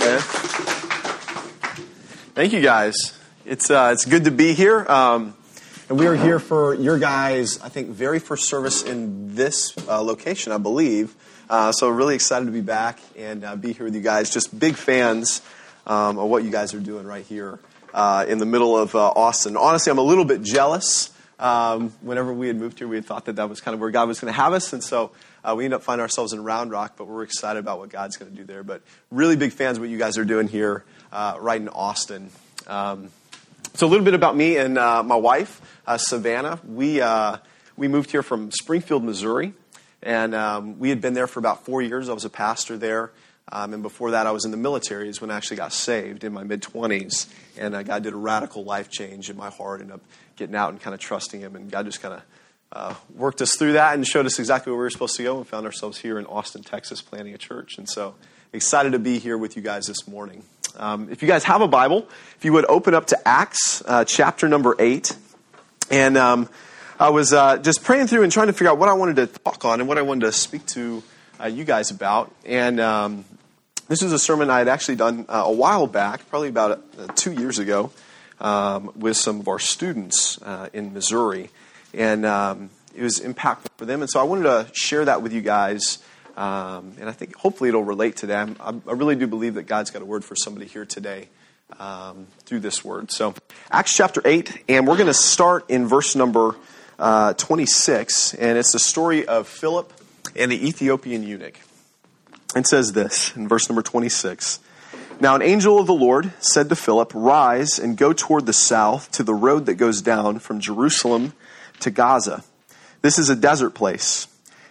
man. Thank you, guys. It's uh, it's good to be here. Um, and we are here for your guys, I think, very first service in this uh, location, I believe. Uh, so really excited to be back and uh, be here with you guys. Just big fans um, of what you guys are doing right here uh, in the middle of uh, Austin. Honestly, I'm a little bit jealous. Um, whenever we had moved here, we had thought that that was kind of where God was going to have us, and so uh, we end up finding ourselves in Round Rock. But we're excited about what God's going to do there. But really big fans of what you guys are doing here, right in Austin. Um, so a little bit about me and my wife uh, Savannah. We, uh, we moved here from Springfield, Missouri, and um, we had been there for about four years. I was a pastor there. Um, and before that, I was in the military, is when I actually got saved in my mid 20s. And uh, God did a radical life change in my heart, ended up getting out and kind of trusting Him. And God just kind of uh, worked us through that and showed us exactly where we were supposed to go and found ourselves here in Austin, Texas, planting a church. And so excited to be here with you guys this morning. Um, if you guys have a Bible, if you would open up to Acts uh, chapter number 8. And um, I was uh, just praying through and trying to figure out what I wanted to talk on and what I wanted to speak to uh, you guys about. And um, this is a sermon I had actually done uh, a while back, probably about two years ago, um, with some of our students in Missouri. And um, it was impactful for them. And so I wanted to share that with you guys. Um, and I think hopefully it'll relate to them. I, I really do believe that God's got a word for somebody here today um, through this word. So, Acts chapter 8, and we're going to start in verse number uh, 26, and it's the story of Philip and the Ethiopian eunuch. It says this in verse number 26. Now, an angel of the Lord said to Philip, Rise and go toward the south to the road that goes down from Jerusalem to Gaza. This is a desert place.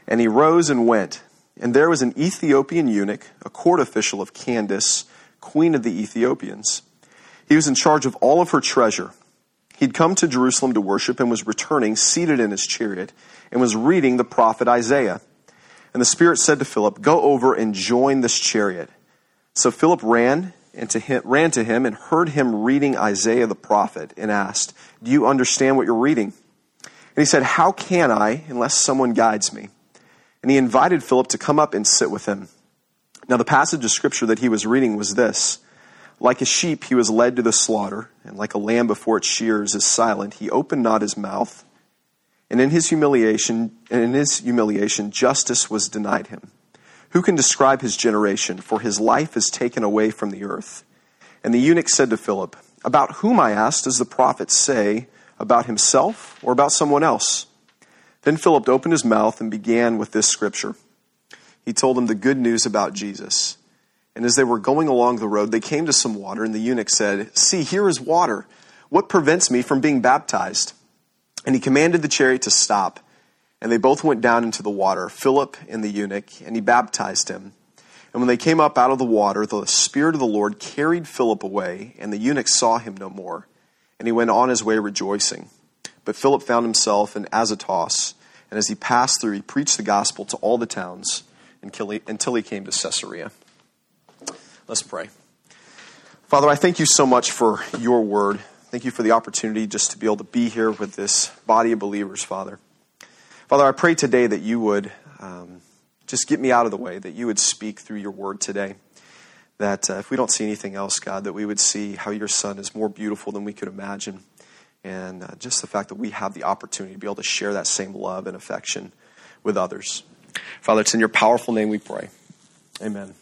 And he rose and went. And there was an Ethiopian eunuch, a court official of Candace, queen of the Ethiopians. He was in charge of all of her treasure. He'd come to Jerusalem to worship and was returning, seated in his chariot, and was reading the prophet Isaiah. And the Spirit said to Philip, Go over and join this chariot. So Philip ran and to him, ran to him and heard him reading Isaiah the prophet and asked, Do you understand what you're reading? And he said, How can I unless someone guides me? And he invited Philip to come up and sit with him. Now, the passage of scripture that he was reading was this like a sheep, he was led to the slaughter, and like a lamb before its shears is silent, he opened not his mouth. And in his humiliation, and in his humiliation, justice was denied him. Who can describe his generation? For his life is taken away from the earth. And the eunuch said to Philip, About whom, I asked, does the prophet say? About himself or about someone else? Then Philip opened his mouth and began with this scripture. He told him the good news about Jesus. And as they were going along the road, they came to some water, and the eunuch said, See, here is water. What prevents me from being baptized? And he commanded the chariot to stop. And they both went down into the water, Philip and the eunuch, and he baptized him. And when they came up out of the water, the Spirit of the Lord carried Philip away, and the eunuch saw him no more. And he went on his way rejoicing. But Philip found himself in Azotus, and as he passed through, he preached the gospel to all the towns until he came to Caesarea. Let's pray. Father, I thank you so much for your word. Thank you for the opportunity just to be able to be here with this body of believers, Father. Father, I pray today that you would um, just get me out of the way, that you would speak through your word today. That uh, if we don't see anything else, God, that we would see how your son is more beautiful than we could imagine. And uh, just the fact that we have the opportunity to be able to share that same love and affection with others. Father, it's in your powerful name we pray. Amen.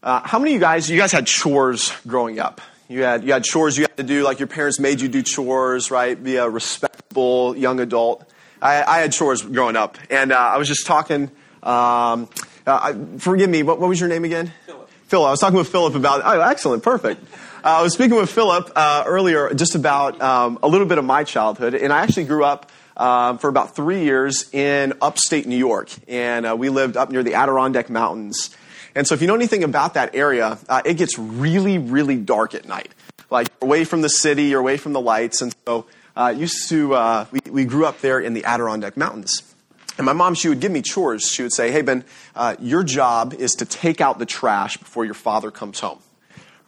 Uh, how many of you guys, you guys had chores growing up? You had, you had chores you had to do, like your parents made you do chores, right? Be a respectable young adult. I, I had chores growing up. And uh, I was just talking, um, uh, forgive me, what, what, was your name again? Philip. Philip. I was talking with Philip about, oh, excellent, perfect. Uh, I was speaking with Philip uh, earlier just about um, a little bit of my childhood. And I actually grew up um, for about three years in upstate New York. And uh, we lived up near the Adirondack Mountains. And so if you know anything about that area, uh, it gets really, really dark at night. Like away from the city, you're away from the lights. And so uh, used to, uh, we, we grew up there in the Adirondack Mountains. And my mom, she would give me chores. She would say, hey, Ben, uh, your job is to take out the trash before your father comes home.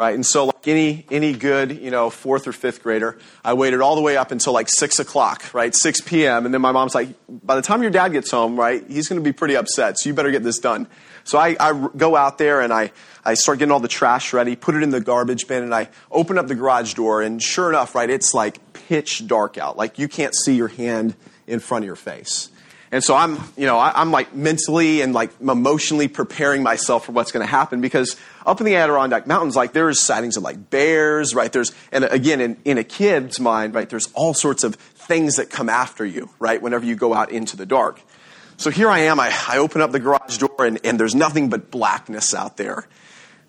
right? And so, like any any good, you know, fourth or fifth grader, I waited all the way up until like six o'clock, right, six p.m. And then my mom's like, by the time your dad gets home, right, he's going to be pretty upset. So you better get this done. So I, I go out there and I I start getting all the trash ready, put it in the garbage bin, and I open up the garage door. And sure enough, right, it's like pitch dark out, like you can't see your hand in front of your face. And so I'm, you know, I, am like mentally and like emotionally preparing myself for what's going to happen because up in the Adirondack Mountains, like there's sightings of like bears, right? There's, and again, in, in a kid's mind, right, there's all sorts of things that come after you, right, whenever you go out into the dark. So here I am, I, I open up the garage door and, and there's nothing but blackness out there.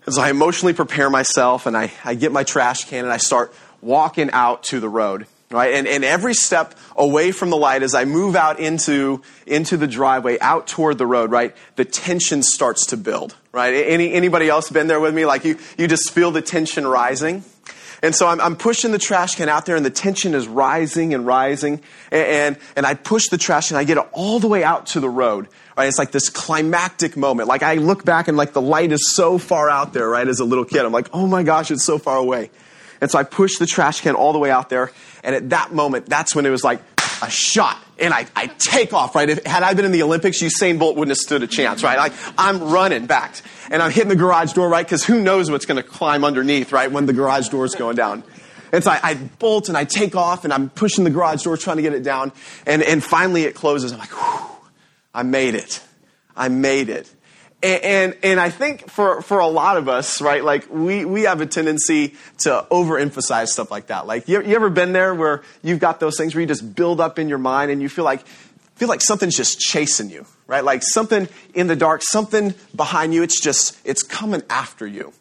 And so I emotionally prepare myself and I, I get my trash can and I start walking out to the road right? And, and every step away from the light as I move out into, into the driveway, out toward the road, right? The tension starts to build, right? Any, anybody else been there with me? Like you, you just feel the tension rising. And so I'm, I'm pushing the trash can out there and the tension is rising and rising. And, and, and I push the trash can, I get it all the way out to the road. Right? It's like this climactic moment. Like I look back and like the light is so far out there, right? As a little kid, I'm like, oh my gosh, it's so far away. And so I push the trash can all the way out there. And at that moment, that's when it was like a shot. And I, I take off, right? If, had I been in the Olympics, Usain Bolt wouldn't have stood a chance, right? Like, I'm running back. And I'm hitting the garage door, right? Because who knows what's going to climb underneath, right? When the garage door is going down. And so I, I, bolt and I take off and I'm pushing the garage door trying to get it down. And, and finally it closes. I'm like, whew, I made it. I made it. And, and, and, I think for, for a lot of us, right, like we, we have a tendency to overemphasize stuff like that. Like, you, you ever been there where you've got those things where you just build up in your mind and you feel like, feel like something's just chasing you, right? Like something in the dark, something behind you, it's just, it's coming after you.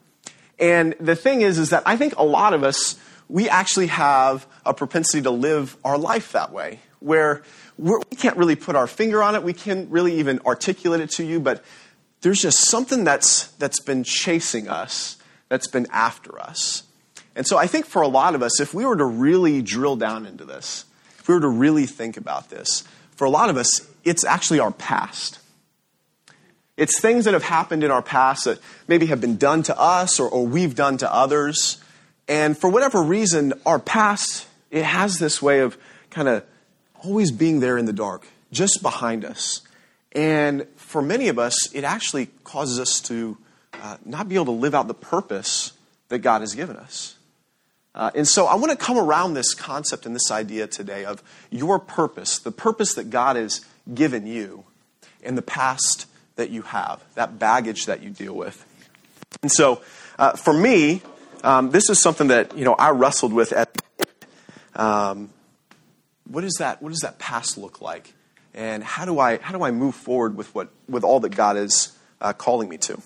And the thing is, is that I think a lot of us, we actually have a propensity to live our life that way, where we're, we can not really put our finger on it, we can't really even articulate it to you, but there's just something that's, that's been chasing us, that's been after us. And so I think for a lot of us, if we were to really drill down into this, if we were to really think about this, for a lot of us, it's actually our past. It's things that have happened in our past that maybe have been done to us or, or we've done to others. And for whatever reason, our past, it has this way of kind of always being there in the dark, just behind us. And for many of us, it actually causes us to uh, not be able to live out the purpose that God has given us. Uh, and so I want to come around this concept and this idea today of your purpose, the purpose that God has given you in the past that you have, that baggage that you deal with. And so uh, for me, um, this is something that you know I wrestled with at um, what, is that, what does that past look like? And how do I how do I move forward with what with all that God is uh, calling me to?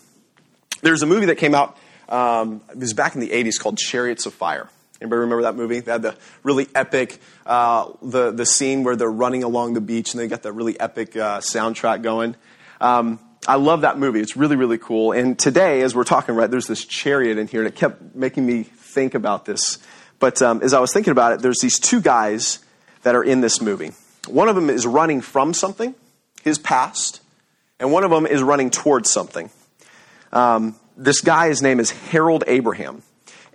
There's a movie that came out. Um, it was back in the '80s called Chariots of Fire. Anybody remember that movie? They had the really epic uh, the the scene where they're running along the beach and they got that really epic uh, soundtrack going. Um, I love that movie. It's really really cool. And today, as we're talking about, there's this chariot in here, and it kept making me think about this. But um, as I was thinking about it, there's these two guys that are in this movie. One of them is running from something, his past, and one of them is running towards something. Um, this guy, his name is Harold Abraham,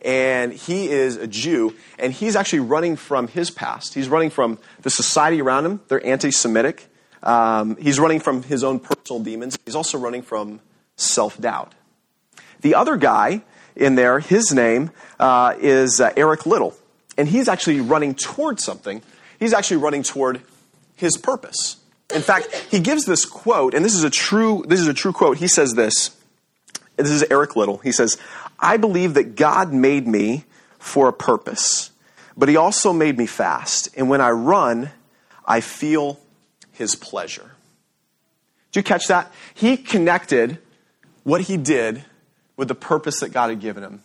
and he is a Jew, and he's actually running from his past. He's running from the society around him, they're anti Semitic. Um, he's running from his own personal demons. He's also running from self doubt. The other guy in there, his name uh, is uh, Eric Liddell, and he's actually running toward something. He's actually running toward his purpose. In fact, he gives this quote, and this is a true, this is a true quote. He says this. This is Eric Liddell. He says, I believe that God made me for a purpose, but he also made me fast. And when I run, I feel his pleasure. Did you catch that? He connected what he did with the purpose that God had given him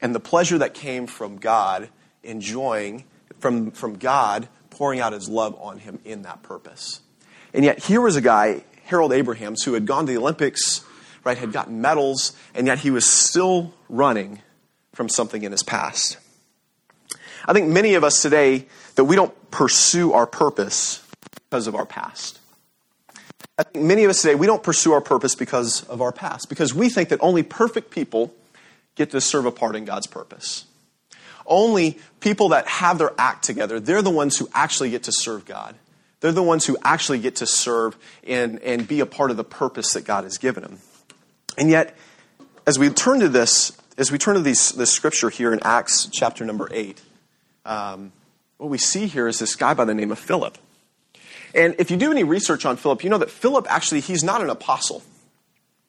and the pleasure that came from God enjoying, from, from God pouring out his love on him in that purpose. And yet, here was a guy, Harold Abrahams, who had gone to the Olympics, right, had gotten medals, and yet he was still running from something in his past. I think many of us today that we don't pursue our purpose because of our past. I think many of us today we don't pursue our purpose because of our past because we think that only perfect people get to serve a part in God's purpose. Only people that have their act together, they're the ones who actually get to serve God. They're the ones who actually get to serve and, and be a part of the purpose that God has given them. And yet, as we turn to this, as we turn to these, this scripture here in Acts chapter number 8, um, what we see here is this guy by the name of Philip. And if you do any research on Philip, you know that Philip actually, he's not an apostle.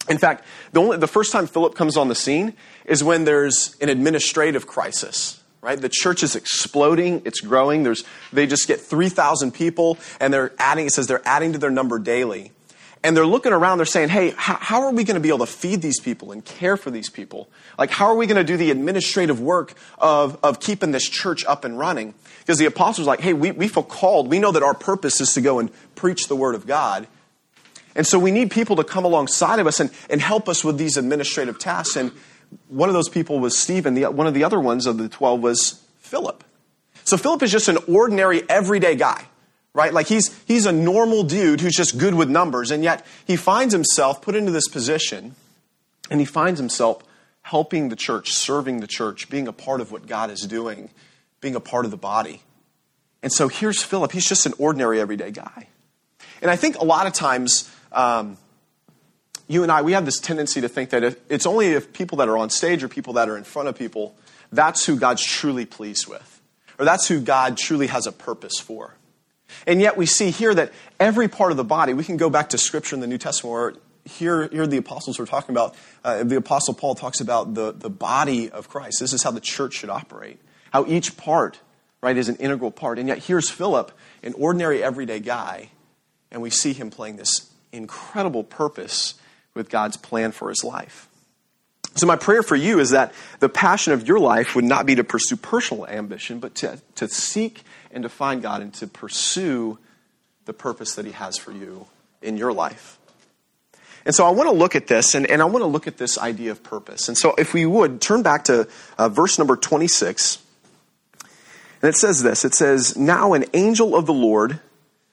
In fact, the, only, the first time Philip comes on the scene is when there's an administrative crisis right? The church is exploding, it's growing. There's, they just get 3,000 people, and they're adding, it says they're adding to their number daily. And they're looking around, they're saying, hey, how, how are we going to be able to feed these people and care for these people? Like, how are we going to do the administrative work of, of keeping this church up and running? Because the apostles are like, hey, we, we feel called. We know that our purpose is to go and preach the word of God. And so we need people to come alongside of us and, and help us with these administrative tasks. And one of those people was Stephen. The, one of the other ones of the 12 was Philip. So Philip is just an ordinary, everyday guy, right? Like he's, he's a normal dude who's just good with numbers, and yet he finds himself put into this position, and he finds himself helping the church, serving the church, being a part of what God is doing, being a part of the body. And so here's Philip. He's just an ordinary, everyday guy. And I think a lot of times, um, you and I, we have this tendency to think that if, it's only if people that are on stage or people that are in front of people, that's who God's truly pleased with, or that's who God truly has a purpose for. And yet we see here that every part of the body, we can go back to Scripture in the New Testament where here, here the apostles were talking about, uh, the apostle Paul talks about the, the body of Christ. This is how the church should operate, how each part, right, is an integral part. And yet here's Philip, an ordinary everyday guy, and we see him playing this incredible purpose with God's plan for his life. So, my prayer for you is that the passion of your life would not be to pursue personal ambition, but to, to seek and to find God and to pursue the purpose that He has for you in your life. And so, I want to look at this, and, and I want to look at this idea of purpose. And so, if we would turn back to uh, verse number 26, and it says this it says, Now an angel of the Lord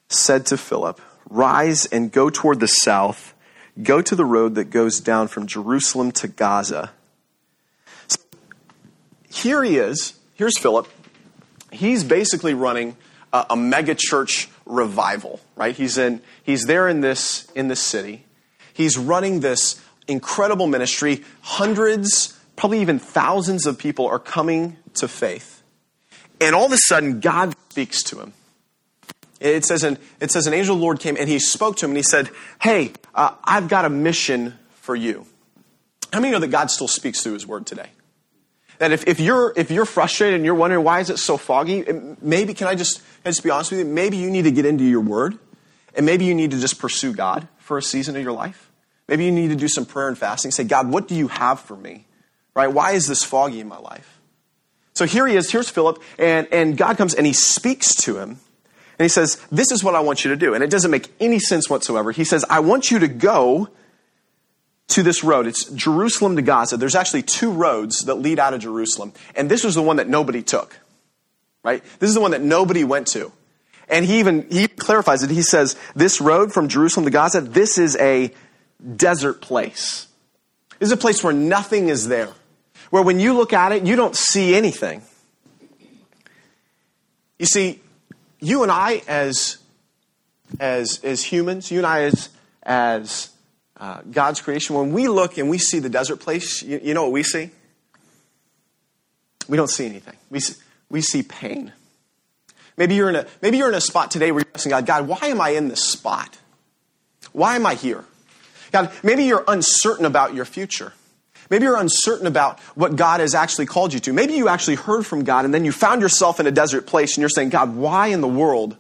said to Philip, Rise and go toward the south Go to the road that goes down from Jerusalem to Gaza. So here he is. Here's Philip. He's basically running a, a mega church revival, right? He's in he's there in this in this city. He's running this incredible ministry. Hundreds, probably even thousands of people are coming to faith. And all of a sudden God speaks to him. It says, an, it says an angel of the Lord came and he spoke to him and he said, Hey, uh, I've got a mission for you. How many know that God still speaks through his word today? That if, if, you're, if you're frustrated and you're wondering why is it so foggy, maybe, can I, just, can I just be honest with you? Maybe you need to get into your word and maybe you need to just pursue God for a season of your life. Maybe you need to do some prayer and fasting. Say, God, what do you have for me? Right? Why is this foggy in my life? So here he is. Here's Philip. And, and God comes and he speaks to him. And he says, This is what I want you to do. And it doesn't make any sense whatsoever. He says, I want you to go to this road. It's Jerusalem to Gaza. There's actually two roads that lead out of Jerusalem. And this was the one that nobody took. Right? This is the one that nobody went to. And he even he clarifies it. He says, This road from Jerusalem to Gaza, this is a desert place. This is a place where nothing is there. Where when you look at it, you don't see anything. You see, you and I, as, as, as humans, you and I, as, as uh, God's creation, when we look and we see the desert place, you, you know what we see? We don't see anything. We see, we see pain. Maybe you're, in a, maybe you're in a spot today where you're asking God, God, why am I in this spot? Why am I here? God, maybe you're uncertain about your future. Maybe you're uncertain about what God has actually called you to. Maybe you actually heard from God and then you found yourself in a desert place and you're saying, God, why in the world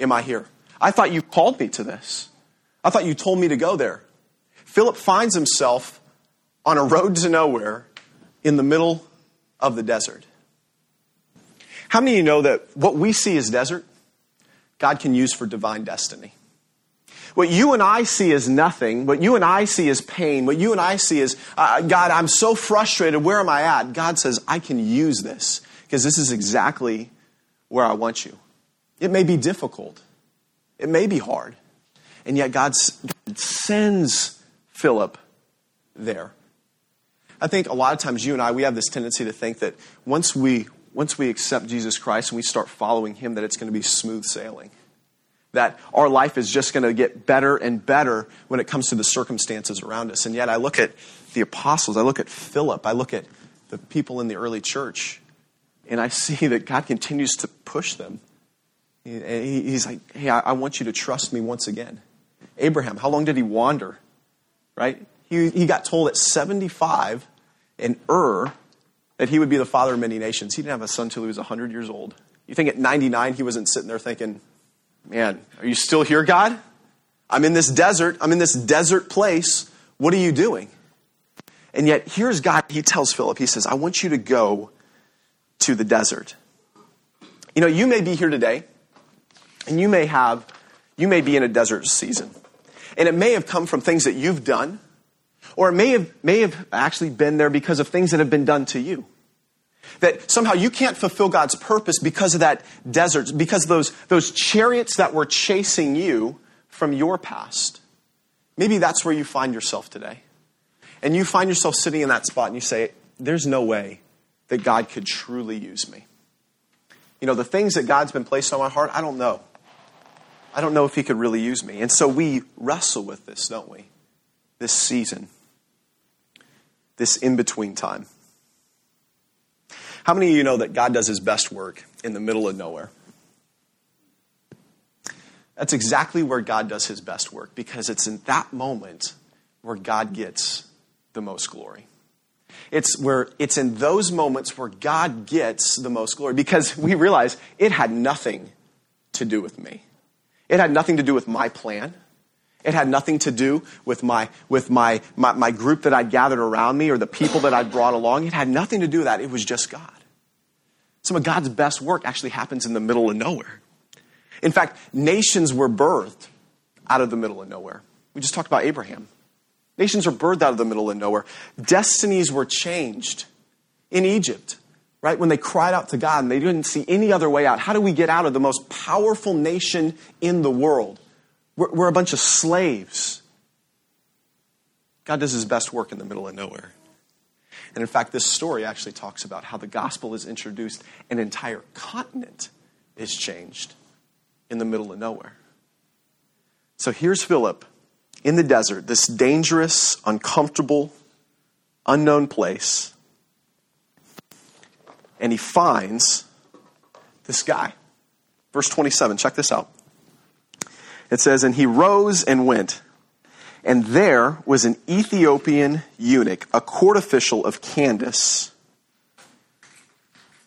am I here? I thought you called me to this. I thought you told me to go there. Philip finds himself on a road to nowhere in the middle of the desert. How many of you know that what we see as desert, God can use for divine destiny? What you and I see as nothing, what you and I see as pain, what you and I see as, uh, God, I'm so frustrated, where am I at? God says, I can use this because this is exactly where I want you. It may be difficult, it may be hard, and yet God sends Philip there. I think a lot of times you and I, we have this tendency to think that once we, once we accept Jesus Christ and we start following him, that it's going to be smooth sailing. That our life is just going to get better and better when it comes to the circumstances around us. And yet I look at the apostles, I look at Philip, I look at the people in the early church, and I see that God continues to push them. He's like, hey, I want you to trust me once again. Abraham, how long did he wander? Right? He, he got told at 75 in Ur that he would be the father of many nations. He didn't have a son until he was 100 years old. You think at 99 he wasn't sitting there thinking, man, are you still here, God? I'm in this desert. I'm in this desert place. What are you doing? And yet, here's God. He tells Philip, He says, I want you to go to the desert. You know, you may be here today, and you may have, you may be in a desert season. And it may have come from things that you've done, or it may have, may have actually been there because of things that have been done to you. That somehow you can't fulfill God's purpose because of that desert, because of those, those chariots that were chasing you from your past. Maybe that's where you find yourself today. And you find yourself sitting in that spot and you say, There's no way that God could truly use me. You know, the things that God's been placed on my heart, I don't know. I don't know if He could really use me. And so we wrestle with this, don't we? This season, this in between time. How many of you know that God does His best work in the middle of nowhere? That's exactly where God does His best work because it's in that moment where God gets the most glory. It's where it's in those moments where God gets the most glory because we realize it had nothing to do with me. It had nothing to do with my plan. It had nothing to do with my with my, my, my group that I'd gathered around me or the people that I'd brought along. It had nothing to do with that. It was just God. Some of God's best work actually happens in the middle of nowhere. In fact, nations were birthed out of the middle of nowhere. We just talked about Abraham. Nations were birthed out of the middle of nowhere. Destinies were changed in Egypt, right? When they cried out to God and they didn't see any other way out. How do we get out of the most powerful nation in the world? We're, we're a bunch of slaves. God does his best work in the middle of nowhere. And in fact, this story actually talks about how the gospel is introduced, an entire continent is changed in the middle of nowhere. So here's Philip in the desert, this dangerous, uncomfortable, unknown place. And he finds this guy. Verse 27, check this out. It says, And he rose and went. And there was an Ethiopian eunuch, a court official of Candace.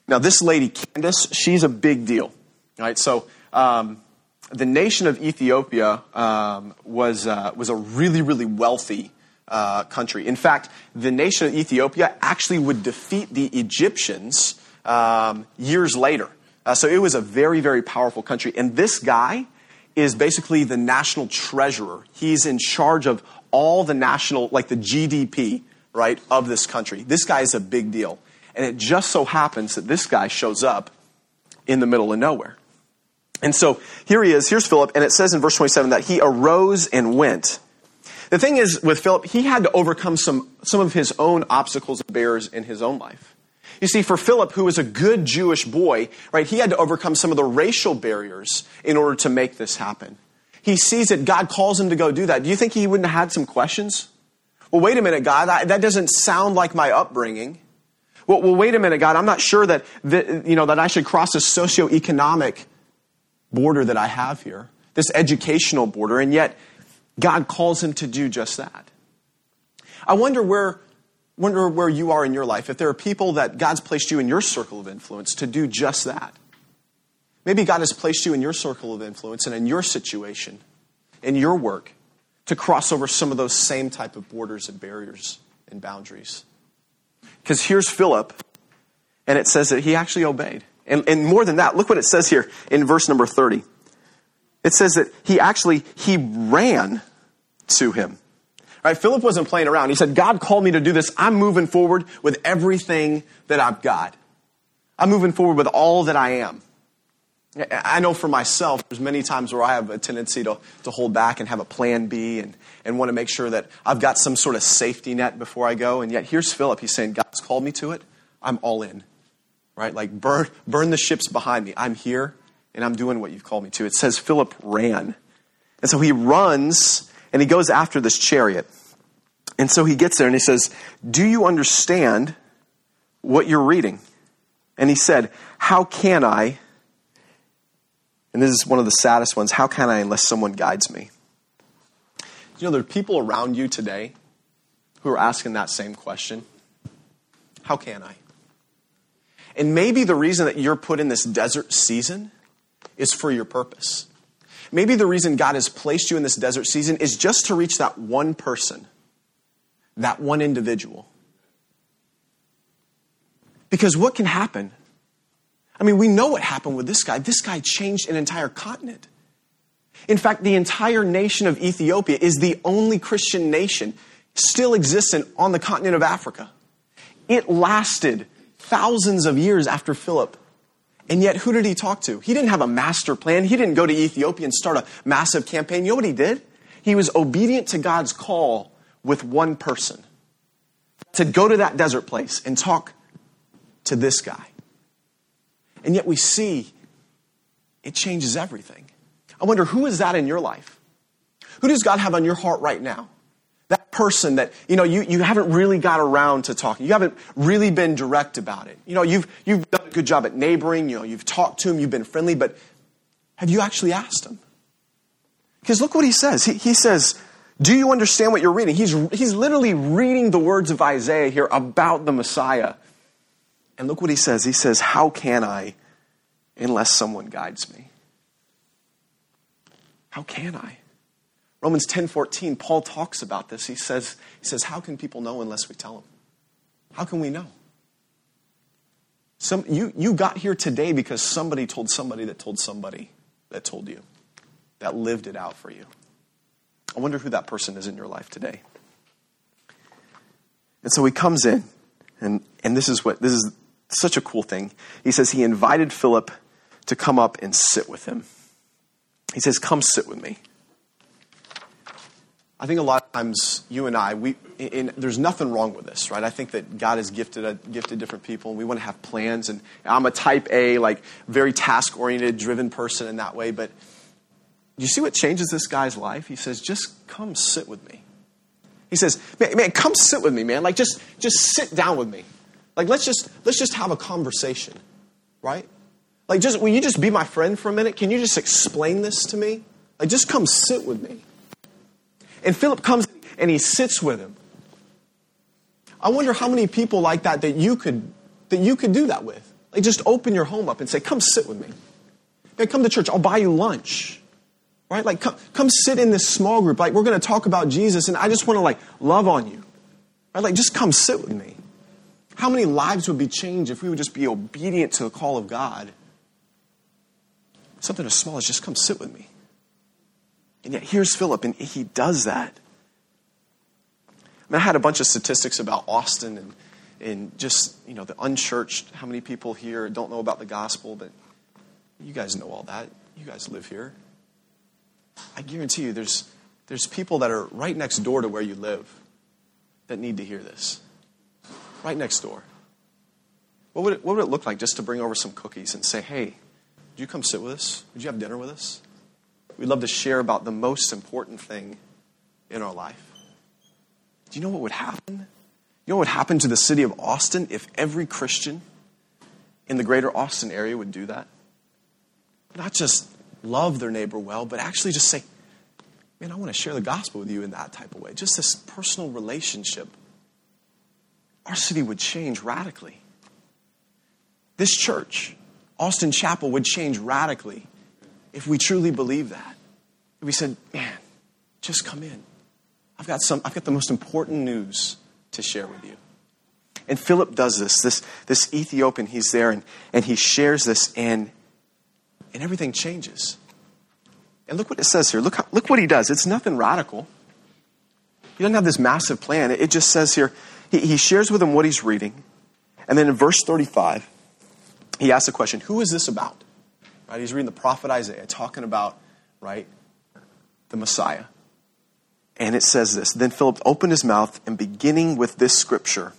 Now, this lady, Candace, she's a big deal. Right? So, um, the nation of Ethiopia um, was, uh, was a really, really wealthy uh, country. In fact, the nation of Ethiopia actually would defeat the Egyptians um, years later. Uh, so it was a very, very powerful country. And this guy is basically the national treasurer. He's in charge of all the national, like the GDP, right, of this country. This guy is a big deal. And it just so happens that this guy shows up in the middle of nowhere. And so here he is, here's Philip, and it says in verse 27 that he arose and went. The thing is, with Philip, he had to overcome some, some of his own obstacles and barriers in his own life. You see, for Philip, who was a good Jewish boy, right, he had to overcome some of the racial barriers in order to make this happen. He sees that God calls him to go do that. Do you think he wouldn't have had some questions? Well, wait a minute, God, that, that doesn't sound like my upbringing. Well, well, wait a minute, God, I'm not sure that, that, you know, that I should cross a socioeconomic border that I have here, this educational border, and yet God calls him to do just that. I wonder where, wonder where you are in your life, if there are people that God's placed you in your circle of influence to do just that. Maybe God has placed you in your circle of influence and in your situation, in your work, to cross over some of those same type of borders and barriers and boundaries. Because here's Philip, and it says that he actually obeyed. And, and more than that, look what it says here in verse number 30. It says that he actually, he ran to him. Right, Philip wasn't playing around. He said, God called me to do this. I'm moving forward with everything that I've got. I'm moving forward with all that I am. I know for myself, there's many times where I have a tendency to, to hold back and have a plan B and, and want to make sure that I've got some sort of safety net before I go. And yet here's Philip. He's saying, God's called me to it. I'm all in. Right? Like burn, burn the ships behind me. I'm here and I'm doing what you've called me to. It says Philip ran. And so he runs and he goes after this chariot. And so he gets there and he says, Do you understand what you're reading? And he said, How can I? And this is one of the saddest ones. How can I unless someone guides me? You know, there are people around you today who are asking that same question How can I? And maybe the reason that you're put in this desert season is for your purpose. Maybe the reason God has placed you in this desert season is just to reach that one person, that one individual. Because what can happen I mean, we know what happened with this guy. This guy changed an entire continent. In fact, the entire nation of Ethiopia is the only Christian nation still existent on the continent of Africa. It lasted thousands of years after Philip. And yet, who did he talk to? He didn't have a master plan. He didn't go to Ethiopia and start a massive campaign. You know what he did? He was obedient to God's call with one person to go to that desert place and talk to this guy. And yet we see it changes everything. I wonder who is that in your life? Who does God have on your heart right now? That person that, you know, you, you haven't really got around to talking. You haven't really been direct about it. You know, you've, you've done good job at neighboring, you know, you've talked to him, you've been friendly, but have you actually asked him? Because look what he says. He, he says, Do you understand what you're reading? He's, he's literally reading the words of Isaiah here about the Messiah. And look what he says. He says, How can I unless someone guides me? How can I? Romans 10:14, Paul talks about this. He says, he says, How can people know unless we tell them? How can we know? Some, you, you got here today because somebody told somebody that told somebody that told you, that lived it out for you. I wonder who that person is in your life today. And so he comes in, and, and this is what this is such a cool thing. He says he invited Philip to come up and sit with him. He says, Come sit with me. I think a lot of times you and I, we, in, there's nothing wrong with this, right? I think that God has gifted, a, gifted different people, and we want to have plans. And I'm a type A, like very task oriented, driven person in that way. But you see what changes this guy's life? He says, "Just come sit with me." He says, "Man, man come sit with me, man. Like just, just sit down with me." Like let's just let's just have a conversation, right? Like just will you just be my friend for a minute? Can you just explain this to me? Like just come sit with me. And Philip comes and he sits with him. I wonder how many people like that that you could that you could do that with. Like just open your home up and say, "Come sit with me." Hey, come to church. I'll buy you lunch. Right? Like come come sit in this small group. Like we're going to talk about Jesus and I just want to like love on you. Right? Like just come sit with me. How many lives would be changed if we would just be obedient to the call of God? Something as small as just come sit with me. And yet here's Philip, and he does that. I, mean, I had a bunch of statistics about Austin and, and just, you know, the unchurched, how many people here don't know about the gospel, but you guys know all that. You guys live here. I guarantee you there's, there's people that are right next door to where you live that need to hear this right next door. What would, it, what would it look like just to bring over some cookies and say, hey, would you come sit with us? Would you have dinner with us? We'd love to share about the most important thing in our life. Do you know what would happen? You know what would happen to the city of Austin if every Christian in the greater Austin area would do that? Not just love their neighbor well, but actually just say, man, I want to share the gospel with you in that type of way. Just this personal relationship our city would change radically. This church, Austin Chapel, would change radically if we truly believe that. If we said, man, just come in. I've got, some, I've got the most important news to share with you. And Philip does this. This, this Ethiopian, he's there and, and he shares this, and, and everything changes. And look what it says here. Look, how, look what he does. It's nothing radical. He doesn't have this massive plan. It just says here, he, he shares with him what he's reading. And then in verse 35, he asks the question, Who is this about? Right? He's reading the prophet Isaiah talking about, right, the Messiah. And it says this Then Philip opened his mouth and beginning with this scripture,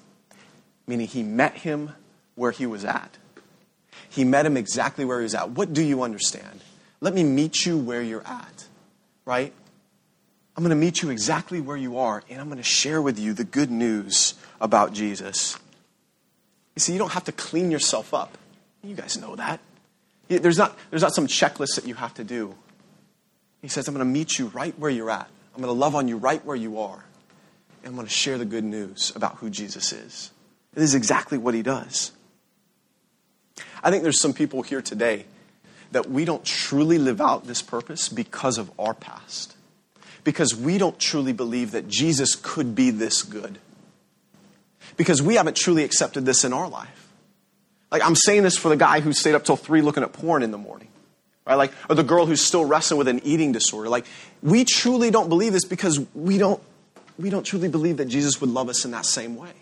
meaning he met him where he was at. He met him exactly where he was at. What do you understand? Let me meet you where you're at, right? I'm going to meet you exactly where you are, and I'm going to share with you the good news about Jesus. You see, you don't have to clean yourself up. You guys know that. There's not, there's not some checklist that you have to do. He says, I'm going to meet you right where you're at. I'm going to love on you right where you are. And I'm going to share the good news about who Jesus is. It is exactly what he does. I think there's some people here today that we don't truly live out this purpose because of our past. Because we don't truly believe that Jesus could be this good. Because we haven't truly accepted this in our life. Like, I'm saying this for the guy who stayed up till three looking at porn in the morning. Right? Like, or the girl who's still wrestling with an eating disorder. Like, we truly don't believe this because we don't, we don't truly believe that Jesus would love us in that same way.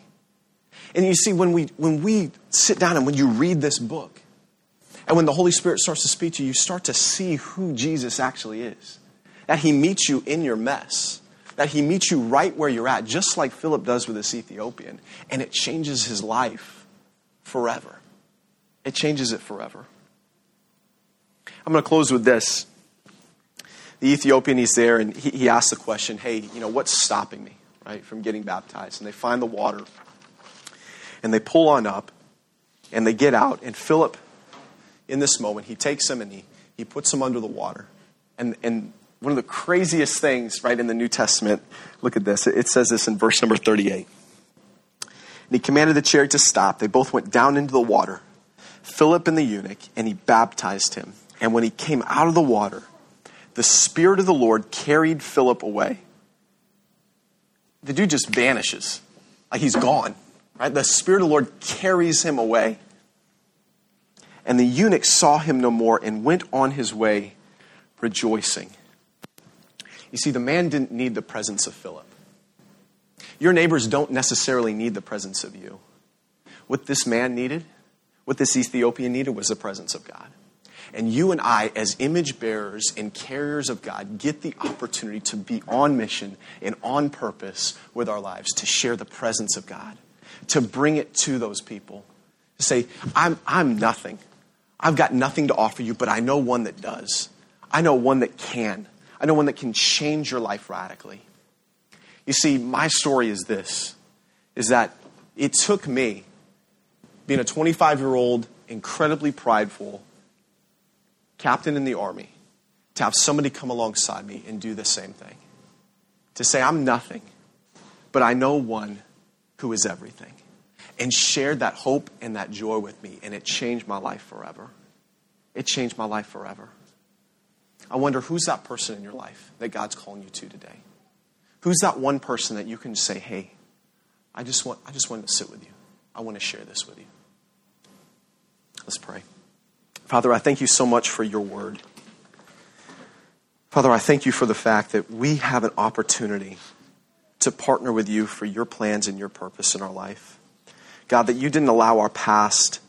And you see, when we, when we sit down and when you read this book, and when the Holy Spirit starts to speak to you, you start to see who Jesus actually is. That He meets you in your mess. That He meets you right where you're at, just like Philip does with this Ethiopian. And it changes his life forever. It changes it forever. I'm going to close with this. The Ethiopian, he's there, and he, he asks the question, hey, you know, what's stopping me, right, from getting baptized? And they find the water, and they pull on up, and they get out, and Philip, in this moment, he takes him and he, he puts him under the water. And, and one of the craziest things, right, in the New Testament, look at this. It says this in verse number 38. And he commanded the chariot to stop. They both went down into the water, Philip and the eunuch, and he baptized him. And when he came out of the water, the Spirit of the Lord carried Philip away. The dude just vanishes. Like he's gone. Right? The Spirit of the Lord carries him away. And the eunuch saw him no more and went on his way rejoicing. You see, the man didn't need the presence of Philip. Your neighbors don't necessarily need the presence of you. What this man needed, what this Ethiopian needed, was the presence of God. And you and I, as image bearers and carriers of God, get the opportunity to be on mission and on purpose with our lives, to share the presence of God, to bring it to those people. To say, I'm, I'm nothing. I've got nothing to offer you, but I know one that does. I know one that can. I know one that can change your life radically. You see, my story is this is that it took me being a 25 year old, incredibly prideful, captain in the army, to have somebody come alongside me and do the same thing. To say, I'm nothing, but I know one who is everything. And shared that hope and that joy with me, and it changed my life forever. It changed my life forever. I wonder who's that person in your life that God's calling you to today? Who's that one person that you can say, hey, I just want, I just want to sit with you. I want to share this with you. Let's pray. Father, I thank you so much for your word. Father, I thank you for the fact that we have an opportunity to partner with you for your plans and your purpose in our life. God, that you didn't allow our past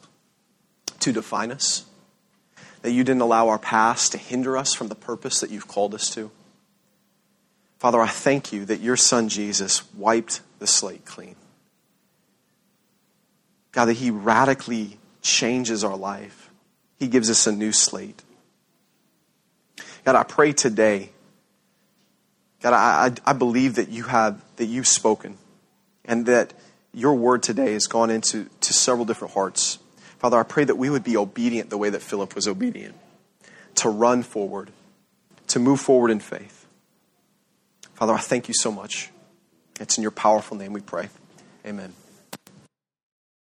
to define us, that you didn't allow our past to hinder us from the purpose that you've called us to. Father, I thank you that your son Jesus wiped the slate clean. God, that he radically changes our life he gives us a new slate. God, I pray today. God, I, I, I believe that you have that you've spoken, and that your word today has gone into to several different hearts. Father, I pray that we would be obedient the way that Philip was obedient, to run forward, to move forward in faith. Father, I thank you so much. It's in your powerful name we pray. Amen.